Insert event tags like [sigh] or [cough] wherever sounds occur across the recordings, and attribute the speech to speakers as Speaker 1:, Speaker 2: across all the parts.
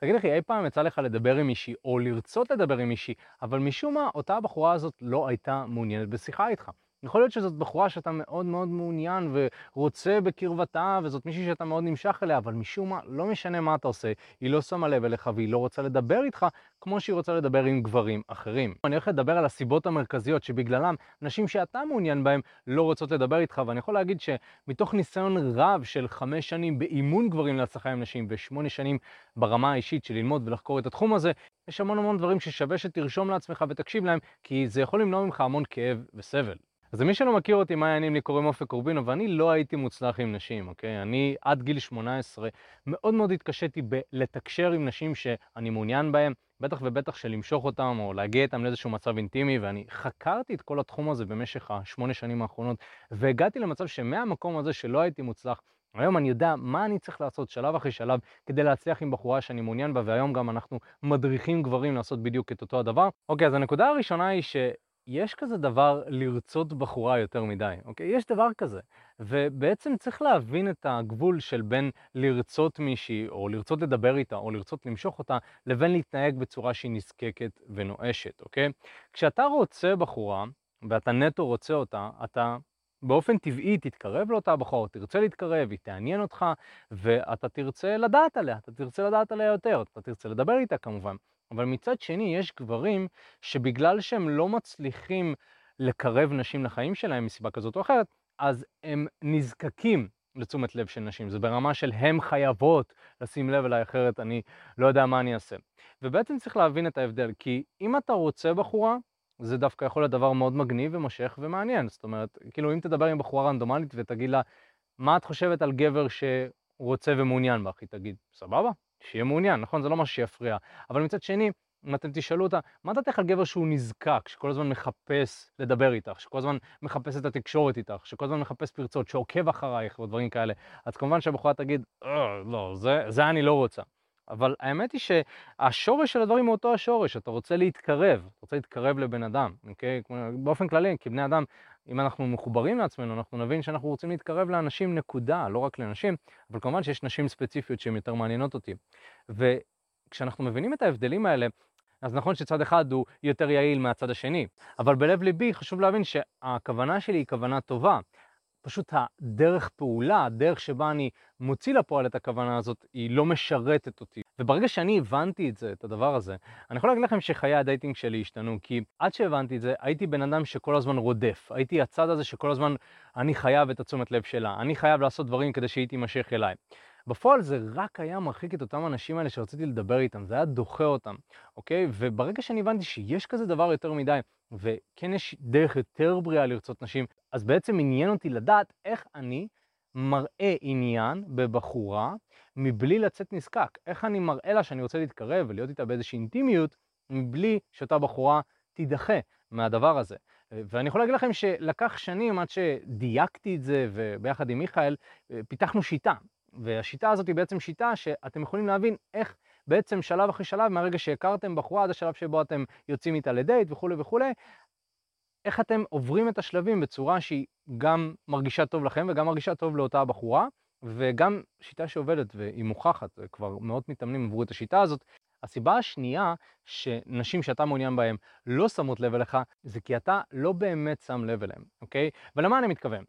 Speaker 1: תגיד לי, אי פעם יצא לך לדבר עם מישהי, או לרצות לדבר עם מישהי, אבל משום מה אותה הבחורה הזאת לא הייתה מעוניינת בשיחה איתך. יכול להיות שזאת בחורה שאתה מאוד מאוד מעוניין ורוצה בקרבתה, וזאת מישהי שאתה מאוד נמשך אליה, אבל משום מה, לא משנה מה אתה עושה, היא לא שמה לב אליך והיא לא רוצה לדבר איתך כמו שהיא רוצה לדבר עם גברים אחרים. אני הולך לדבר על הסיבות המרכזיות שבגללם נשים שאתה מעוניין בהן לא רוצות לדבר איתך, ואני יכול להגיד שמתוך ניסיון רב של חמש שנים באימון גברים להצלחה עם נשים ושמונה שנים ברמה האישית של ללמוד ולחקור את התחום הזה, יש המון המון דברים ששווה שתרשום לעצמך ותקשיב להם, כי זה יכול למנוע ממך המון כאב וסבל. אז למי שלא מכיר אותי, מה העניינים לי קוראים אופק קורבינו, ואני לא הייתי מוצלח עם נשים, אוקיי? אני עד גיל 18 מאוד מאוד התקשיתי בלתקשר עם נשים שאני מעוניין בהן, בטח ובטח שלמשוך אותם או להגיע איתם לאיזשהו מצב אינטימי, ואני חקרתי את כל התחום הזה במשך השמונה שנים האחרונות, והגעתי למצב שמהמקום הזה שלא הייתי מוצלח, היום אני יודע מה אני צריך לעשות שלב אחרי שלב כדי להצליח עם בחורה שאני מעוניין בה, והיום גם אנחנו מדריכים גברים לעשות בדיוק את אותו הדבר. אוקיי, אז הנקודה הראשונה היא ש... יש כזה דבר לרצות בחורה יותר מדי, אוקיי? יש דבר כזה. ובעצם צריך להבין את הגבול של בין לרצות מישהי, או לרצות לדבר איתה, או לרצות למשוך אותה, לבין להתנהג בצורה שהיא נזקקת ונואשת, אוקיי? כשאתה רוצה בחורה, ואתה נטו רוצה אותה, אתה באופן טבעי תתקרב לאותה בחורה, תרצה להתקרב, היא תעניין אותך, ואתה תרצה לדעת עליה, אתה תרצה לדעת עליה יותר, אתה תרצה לדבר איתה כמובן. אבל מצד שני, יש גברים שבגלל שהם לא מצליחים לקרב נשים לחיים שלהם מסיבה כזאת או אחרת, אז הם נזקקים לתשומת לב של נשים. זה ברמה של הן חייבות לשים לב אליי, אחרת אני לא יודע מה אני אעשה. ובעצם צריך להבין את ההבדל, כי אם אתה רוצה בחורה, זה דווקא יכול להיות דבר מאוד מגניב ומושך ומעניין. זאת אומרת, כאילו אם תדבר עם בחורה רנדומלית ותגיד לה, מה את חושבת על גבר שרוצה ומעוניין בך? היא תגיד, סבבה, שיהיה מעוניין, נכון? זה לא משהו שיפריע. אבל מצד שני, אם אתם תשאלו אותה, מה דעתך על גבר שהוא נזקק, שכל הזמן מחפש לדבר איתך, שכל הזמן מחפש את התקשורת איתך, שכל הזמן מחפש פרצות, שעוקב אחרייך ודברים כאלה, אז כמובן שהבחורה תגיד, אה, לא, זה, זה אני לא רוצה. אבל האמת היא שהשורש של הדברים הוא אותו השורש, אתה רוצה להתקרב, אתה רוצה להתקרב לבן אדם, אוקיי? באופן כללי, כבני אדם, אם אנחנו מחוברים לעצמנו, אנחנו נבין שאנחנו רוצים להתקרב לאנשים נקודה, לא רק לנשים, אבל כמובן שיש נשים ספציפיות שהן יותר מעניינות אותי. וכשאנחנו מבינים את ההבדלים האלה, אז נכון שצד אחד הוא יותר יעיל מהצד השני, אבל בלב ליבי חשוב להבין שהכוונה שלי היא כוונה טובה. פשוט הדרך פעולה, הדרך שבה אני מוציא לפועל את הכוונה הזאת, היא לא משרתת אותי. וברגע שאני הבנתי את זה, את הדבר הזה, אני יכול להגיד לכם שחיי ה dating שלי השתנו, כי עד שהבנתי את זה, הייתי בן אדם שכל הזמן רודף. הייתי הצד הזה שכל הזמן, אני חייב את התשומת לב שלה, אני חייב לעשות דברים כדי שהיא תימשך אליי. בפועל זה רק היה מרחיק את אותם אנשים האלה שרציתי לדבר איתם, זה היה דוחה אותם, אוקיי? וברגע שאני הבנתי שיש כזה דבר יותר מדי, וכן יש דרך יותר בריאה לרצות נשים, אז בעצם עניין אותי לדעת איך אני מראה עניין בבחורה מבלי לצאת נזקק. איך אני מראה לה שאני רוצה להתקרב ולהיות איתה באיזושהי אינטימיות, מבלי שאותה בחורה תידחה מהדבר הזה. ואני יכול להגיד לכם שלקח שנים עד שדייקתי את זה, וביחד עם מיכאל פיתחנו שיטה. והשיטה הזאת היא בעצם שיטה שאתם יכולים להבין איך בעצם שלב אחרי שלב, מהרגע שהכרתם בחורה עד השלב שבו אתם יוצאים איתה לדייט וכולי וכולי, איך אתם עוברים את השלבים בצורה שהיא גם מרגישה טוב לכם וגם מרגישה טוב לאותה בחורה, וגם שיטה שעובדת והיא מוכחת, כבר מאות מתאמנים עברו את השיטה הזאת. הסיבה השנייה שנשים שאתה מעוניין בהן לא שמות לב אליך, זה כי אתה לא באמת שם לב אליהן, אוקיי? ולמה אני מתכוון?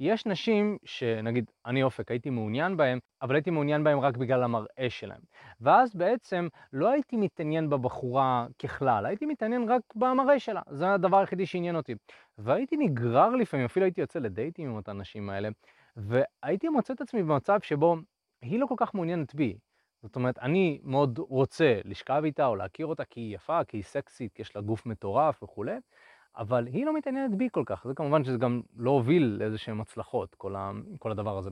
Speaker 1: יש נשים שנגיד, אני אופק, הייתי מעוניין בהם, אבל הייתי מעוניין בהם רק בגלל המראה שלהם. ואז בעצם לא הייתי מתעניין בבחורה ככלל, הייתי מתעניין רק במראה שלה, זה הדבר היחידי שעניין אותי. והייתי נגרר לפעמים, אפילו הייתי יוצא לדייטים עם אותן נשים האלה, והייתי מוצא את עצמי במצב שבו היא לא כל כך מעוניינת בי. זאת אומרת, אני מאוד רוצה לשכב איתה או להכיר אותה כי היא יפה, כי היא סקסית, כי יש לה גוף מטורף וכולי, אבל היא לא מתעניינת בי כל כך, זה כמובן שזה גם לא הוביל לאיזה שהן הצלחות, כל, ה, כל הדבר הזה.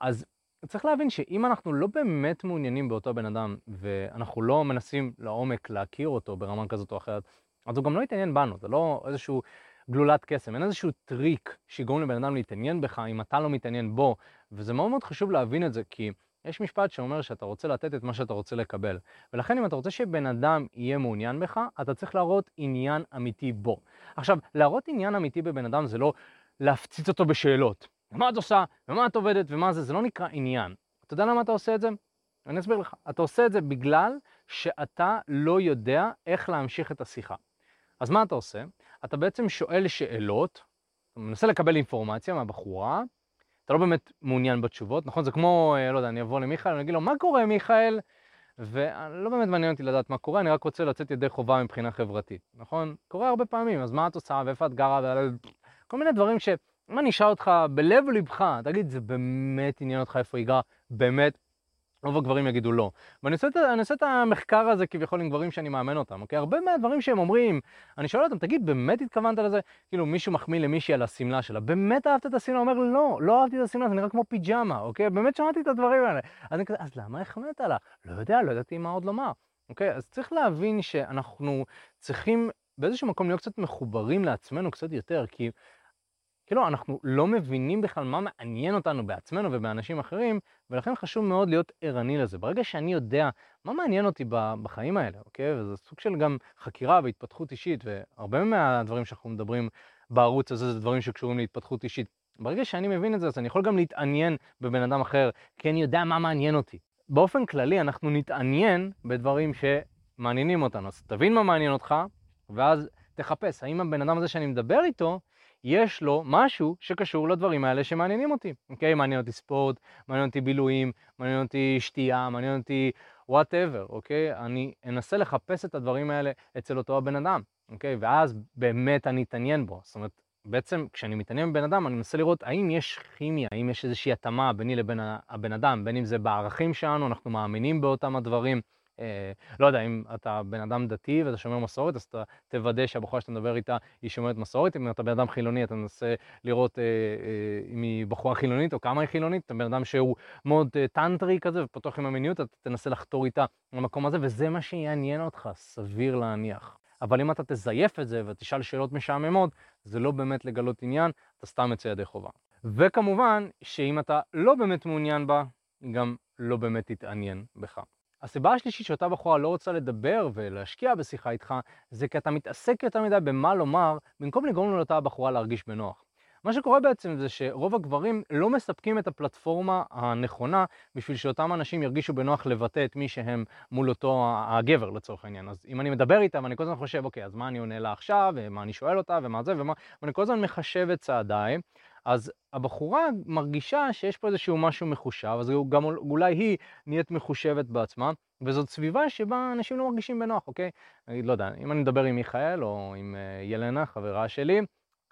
Speaker 1: אז צריך להבין שאם אנחנו לא באמת מעוניינים באותו בן אדם, ואנחנו לא מנסים לעומק להכיר אותו ברמה כזאת או אחרת, אז הוא גם לא יתעניין בנו, זה לא איזשהו גלולת קסם, אין איזשהו טריק שיגרום לבן אדם להתעניין בך אם אתה לא מתעניין בו, וזה מאוד מאוד חשוב להבין את זה, כי יש משפט שאומר שאתה רוצה לתת את מה שאתה רוצה לקבל. ולכן אם אתה רוצה שבן אדם יהיה מעוניין בך, אתה צריך להראות עניין אמיתי בו. עכשיו, להראות עניין אמיתי בבן אדם זה לא להפציץ אותו בשאלות. מה את עושה? ומה את עובדת? ומה זה? זה לא נקרא עניין. אתה יודע למה אתה עושה את זה? אני אסביר לך. אתה עושה את זה בגלל שאתה לא יודע איך להמשיך את השיחה. אז מה אתה עושה? אתה בעצם שואל שאלות, אתה מנסה לקבל אינפורמציה מהבחורה, אתה לא באמת מעוניין בתשובות, נכון? זה כמו, אה, לא יודע, אני אבוא למיכאל, אני אגיד לו, מה קורה מיכאל? ולא באמת מעניין אותי לדעת מה קורה, אני רק רוצה לצאת ידי חובה מבחינה חברתית, נכון? קורה הרבה פעמים, אז מה התוצאה ואיפה את גרה? כל מיני דברים ש... אם אני אשאל אותך בלב ליבך, תגיד, זה באמת עניין אותך איפה היא גרה? באמת? רוב הגברים יגידו לא. ואני עושה, אני עושה את המחקר הזה כביכול עם גברים שאני מאמן אותם, אוקיי? הרבה מהדברים שהם אומרים, אני שואל אותם, תגיד, באמת התכוונת לזה? כאילו, מישהו מחמיא למישהי על השמלה שלה, באמת אהבת את השמלה? אומר, לא, לא אהבתי את השמלה, זה נראה כמו פיג'מה, אוקיי? באמת שמעתי את הדברים האלה. אז אני כזה, אז למה החמאת לה? לא יודע, לא ידעתי מה עוד לומר. אוקיי? אז צריך להבין שאנחנו צריכים באיזשהו מקום להיות קצת מחוברים לעצמנו קצת יותר, כי כאילו, אנחנו לא מבינים בכלל מה מעניין אותנו בעצמנו ובאנשים אחרים, ולכן חשוב מאוד להיות ערני לזה. ברגע שאני יודע מה מעניין אותי בחיים האלה, אוקיי? וזה סוג של גם חקירה והתפתחות אישית, והרבה מהדברים שאנחנו מדברים בערוץ הזה זה דברים שקשורים להתפתחות אישית. ברגע שאני מבין את זה, אז אני יכול גם להתעניין בבן אדם אחר, כי אני יודע מה מעניין אותי. באופן כללי, אנחנו נתעניין בדברים שמעניינים אותנו. אז תבין מה מעניין אותך, ואז תחפש, האם הבן אדם הזה שאני מדבר איתו, יש לו משהו שקשור לדברים האלה שמעניינים אותי, אוקיי? מעניין אותי ספורט, מעניין אותי בילויים, מעניין אותי שתייה, מעניין אותי וואטאבר, אוקיי? אני אנסה לחפש את הדברים האלה אצל אותו הבן אדם, אוקיי? ואז באמת אני אתעניין בו. זאת אומרת, בעצם כשאני מתעניין בבן אדם, אני מנסה לראות האם יש כימיה, האם יש איזושהי התאמה ביני לבין הבן אדם, בין אם זה בערכים שלנו, אנחנו מאמינים באותם הדברים. אה, לא יודע, אם אתה בן אדם דתי ואתה שומר מסורת, אז אתה תוודא שהבחורה שאתה מדבר איתה היא שומרת מסורת. אם אתה בן אדם חילוני, אתה מנסה לראות אה, אה, אם היא בחורה חילונית או כמה היא חילונית. אתה בן אדם שהוא מאוד אה, טנטרי כזה ופתוח עם המיניות, אתה תנסה לחתור איתה למקום הזה, וזה מה שיעניין אותך, סביר להניח. אבל אם אתה תזייף את זה ותשאל שאלות משעממות, זה לא באמת לגלות עניין, אתה סתם יוצא ידי חובה. וכמובן, שאם אתה לא באמת מעוניין בה, היא גם לא באמת תתעניין בך. הסיבה השלישית שאותה בחורה לא רוצה לדבר ולהשקיע בשיחה איתך, זה כי אתה מתעסק יותר מדי במה לומר, במקום לגרום לאותה בחורה להרגיש בנוח. מה שקורה בעצם זה שרוב הגברים לא מספקים את הפלטפורמה הנכונה בשביל שאותם אנשים ירגישו בנוח לבטא את מי שהם מול אותו הגבר לצורך העניין. אז אם אני מדבר איתה ואני כל הזמן חושב, אוקיי, אז מה אני עונה לה עכשיו, ומה אני שואל אותה, ומה זה, ומה, ואני כל הזמן מחשב את צעדיי, אז הבחורה מרגישה שיש פה איזשהו משהו מחושב, אז גם אולי היא נהיית מחושבת בעצמה, וזאת סביבה שבה אנשים לא מרגישים בנוח, אוקיי? אני לא יודע, אם אני מדבר עם מיכאל או עם uh, ילנה, חברה שלי,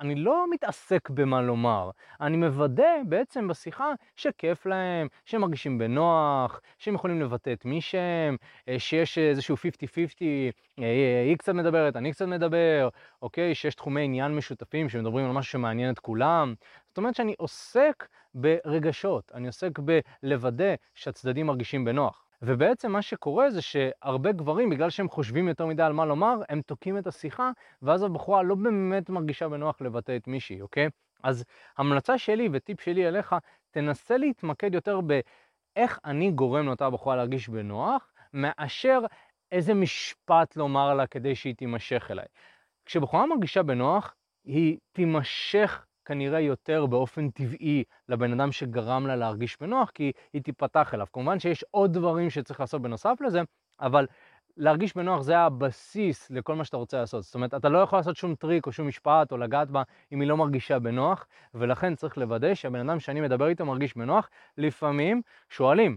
Speaker 1: אני לא מתעסק במה לומר, אני מוודא בעצם בשיחה שכיף להם, שהם מרגישים בנוח, שהם יכולים לבטא את מי שהם, אה, שיש איזשהו 50-50, אה, היא קצת מדברת, אני קצת מדבר, אוקיי? שיש תחומי עניין משותפים שמדברים על משהו שמעניין את כולם. זאת אומרת שאני עוסק ברגשות, אני עוסק בלוודא שהצדדים מרגישים בנוח. ובעצם מה שקורה זה שהרבה גברים, בגלל שהם חושבים יותר מדי על מה לומר, הם תוקעים את השיחה, ואז הבחורה לא באמת מרגישה בנוח לבטא את מישהי, אוקיי? אז המלצה שלי וטיפ שלי אליך, תנסה להתמקד יותר באיך אני גורם לאותה בחורה להרגיש בנוח, מאשר איזה משפט לומר לה כדי שהיא תימשך אליי. כשבחורה מרגישה בנוח, היא תימשך כנראה יותר באופן טבעי לבן אדם שגרם לה להרגיש בנוח, כי היא תיפתח אליו. כמובן שיש עוד דברים שצריך לעשות בנוסף לזה, אבל להרגיש בנוח זה הבסיס לכל מה שאתה רוצה לעשות. זאת אומרת, אתה לא יכול לעשות שום טריק או שום משפט או לגעת בה אם היא לא מרגישה בנוח, ולכן צריך לוודא שהבן אדם שאני מדבר איתו מרגיש בנוח. לפעמים שואלים,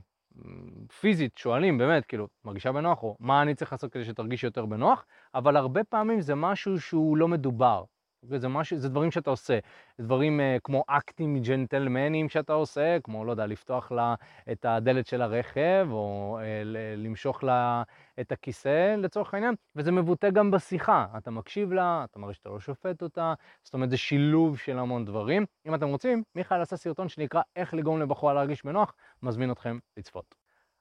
Speaker 1: פיזית שואלים באמת, כאילו, מרגישה בנוח, או מה אני צריך לעשות כדי שתרגיש יותר בנוח, אבל הרבה פעמים זה משהו שהוא לא מדובר. זה, משהו, זה דברים שאתה עושה, דברים uh, כמו אקטים ג'נטלמנים שאתה עושה, כמו, לא יודע, לפתוח לה את הדלת של הרכב, או uh, למשוך לה את הכיסא לצורך העניין, וזה מבוטא גם בשיחה. אתה מקשיב לה, אתה מראה שאתה לא שופט אותה, זאת אומרת, זה שילוב של המון דברים. אם אתם רוצים, מיכאל עשה סרטון שנקרא איך לגרום לבחורה להרגיש בנוח, מזמין אתכם לצפות.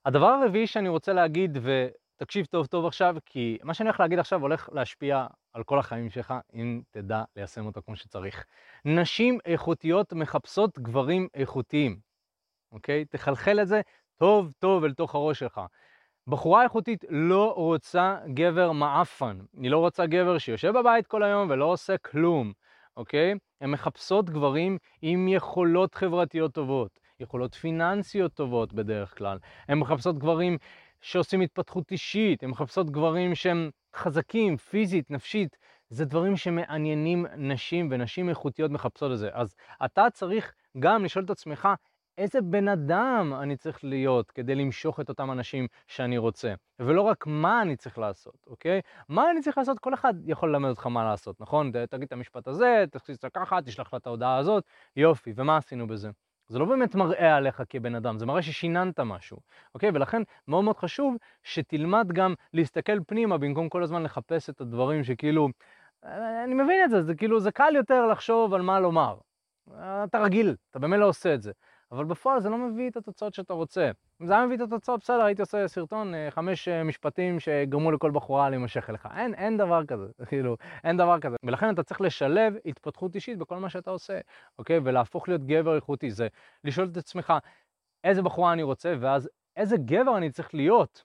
Speaker 1: הדבר הרביעי שאני רוצה להגיד, ו... תקשיב טוב טוב עכשיו, כי מה שאני הולך להגיד עכשיו הולך להשפיע על כל החיים שלך, אם תדע ליישם אותו כמו שצריך. נשים איכותיות מחפשות גברים איכותיים, אוקיי? תחלחל את זה טוב טוב אל תוך הראש שלך. בחורה איכותית לא רוצה גבר מעפן, היא לא רוצה גבר שיושב בבית כל היום ולא עושה כלום, אוקיי? הן מחפשות גברים עם יכולות חברתיות טובות, יכולות פיננסיות טובות בדרך כלל. הן מחפשות גברים שעושים התפתחות אישית, הן מחפשות גברים שהם חזקים, פיזית, נפשית. זה דברים שמעניינים נשים, ונשים איכותיות מחפשות את זה. אז אתה צריך גם לשאול את עצמך, איזה בן אדם אני צריך להיות כדי למשוך את אותם אנשים שאני רוצה, ולא רק מה אני צריך לעשות, אוקיי? מה אני צריך לעשות, כל אחד יכול ללמד אותך מה לעשות, נכון? תגיד את המשפט הזה, תכניס את ככה, תשלח לה את ההודעה הזאת, יופי, ומה עשינו בזה? זה לא באמת מראה עליך כבן אדם, זה מראה ששיננת משהו, אוקיי? ולכן מאוד מאוד חשוב שתלמד גם להסתכל פנימה במקום כל הזמן לחפש את הדברים שכאילו, אני מבין את זה, זה כאילו, זה קל יותר לחשוב על מה לומר. אתה רגיל, אתה באמת לא עושה את זה. אבל בפועל זה לא מביא את התוצאות שאתה רוצה. אם זה היה מביא את התוצאות, בסדר, הייתי עושה סרטון, אה, חמש אה, משפטים שגרמו לכל בחורה להימשך אליך. אין, אין דבר כזה, [laughs] כאילו, אין דבר כזה. ולכן אתה צריך לשלב התפתחות אישית בכל מה שאתה עושה, אוקיי? ולהפוך להיות גבר איכותי. זה לשאול את עצמך, איזה בחורה אני רוצה, ואז איזה גבר אני צריך להיות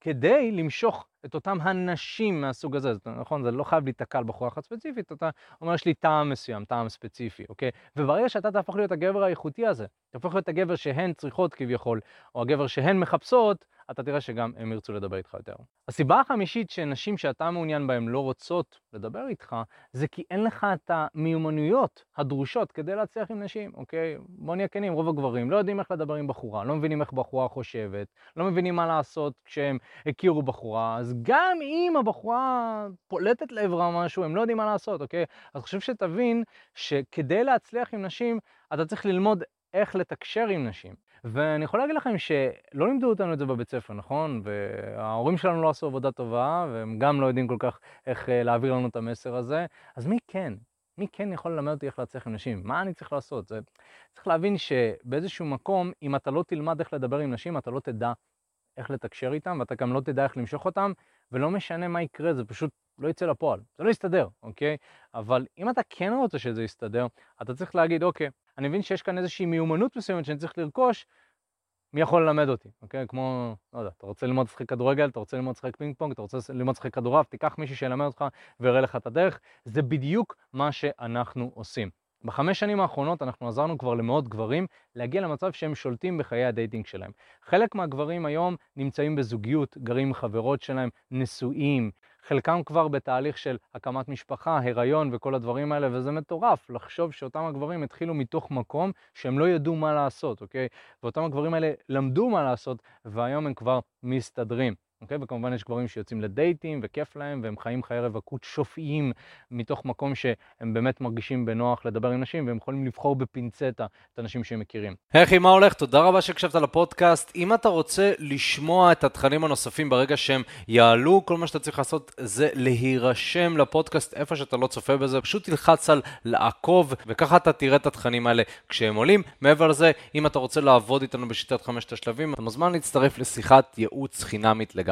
Speaker 1: כדי למשוך את אותם הנשים מהסוג הזה, זאת, נכון? זה לא חייב להיתקע על בחורה אחת ספציפית, אתה אומר, יש לי טעם מסוים, טעם ספציפי, אוקיי? וברגע שאתה תהפוך להיות הגבר האיכותי הזה, תהפוך להיות הגבר שהן צריכות כביכול, או הגבר שהן מחפשות, אתה תראה שגם הם ירצו לדבר איתך יותר. הסיבה החמישית שנשים שאתה מעוניין בהן לא רוצות לדבר איתך, זה כי אין לך את המיומנויות הדרושות כדי להצליח עם נשים, אוקיי? בוא נהיה כנים, רוב הגברים לא יודעים איך לדבר עם בחורה, לא מבינים איך בחורה חושבת, לא מבינים מה לעשות כשהם הכירו בחורה, אז גם אם הבחורה פולטת לעברה משהו, הם לא יודעים מה לעשות, אוקיי? אז חשוב שתבין שכדי להצליח עם נשים, אתה צריך ללמוד איך לתקשר עם נשים. ואני יכול להגיד לכם שלא לימדו אותנו את זה בבית ספר, נכון? וההורים שלנו לא עשו עבודה טובה, והם גם לא יודעים כל כך איך אה, להעביר לנו את המסר הזה, אז מי כן? מי כן יכול ללמד אותי איך להצליח עם נשים? מה אני צריך לעשות? זה... צריך להבין שבאיזשהו מקום, אם אתה לא תלמד איך לדבר עם נשים, אתה לא תדע איך לתקשר איתם, ואתה גם לא תדע איך למשוך אותם, ולא משנה מה יקרה, זה פשוט לא יצא לפועל. זה לא יסתדר, אוקיי? אבל אם אתה כן רוצה שזה יסתדר, אתה צריך להגיד, אוקיי, אני מבין שיש כאן איזושהי מיומנות מסוימת שאני צריך לרכוש, מי יכול ללמד אותי, אוקיי? כמו, לא יודע, אתה רוצה ללמוד לשחק כדורגל, אתה רוצה ללמוד לשחק פינג פונג, אתה רוצה ללמוד לשחק כדורעף, תיקח מישהו שילמד אותך ויראה לך את הדרך. זה בדיוק מה שאנחנו עושים. בחמש שנים האחרונות אנחנו עזרנו כבר למאות גברים להגיע למצב שהם שולטים בחיי ה dating שלהם. חלק מהגברים היום נמצאים בזוגיות, גרים עם חברות שלהם, נשואים, חלקם כבר בתהליך של הקמת משפחה, הריון וכל הדברים האלה, וזה מטורף לחשוב שאותם הגברים התחילו מתוך מקום שהם לא ידעו מה לעשות, אוקיי? ואותם הגברים האלה למדו מה לעשות, והיום הם כבר מסתדרים. אוקיי? וכמובן יש גברים שיוצאים לדייטים וכיף להם והם חיים חיי רווקות שופעים מתוך מקום שהם באמת מרגישים בנוח לדבר עם נשים והם יכולים לבחור בפינצטה את הנשים שהם מכירים.
Speaker 2: אחי, מה הולך? תודה רבה שהקשבת לפודקאסט. אם אתה רוצה לשמוע את התכנים הנוספים ברגע שהם יעלו, כל מה שאתה צריך לעשות זה להירשם לפודקאסט איפה שאתה לא צופה בזה, פשוט תלחץ על לעקוב וככה אתה תראה את התכנים האלה כשהם עולים. מעבר לזה, אם אתה רוצה לעבוד איתנו בשיטת חמשת השלבים, אתה מוזמן להצטרף לשיחת ייעוץ חינמית לגמרי.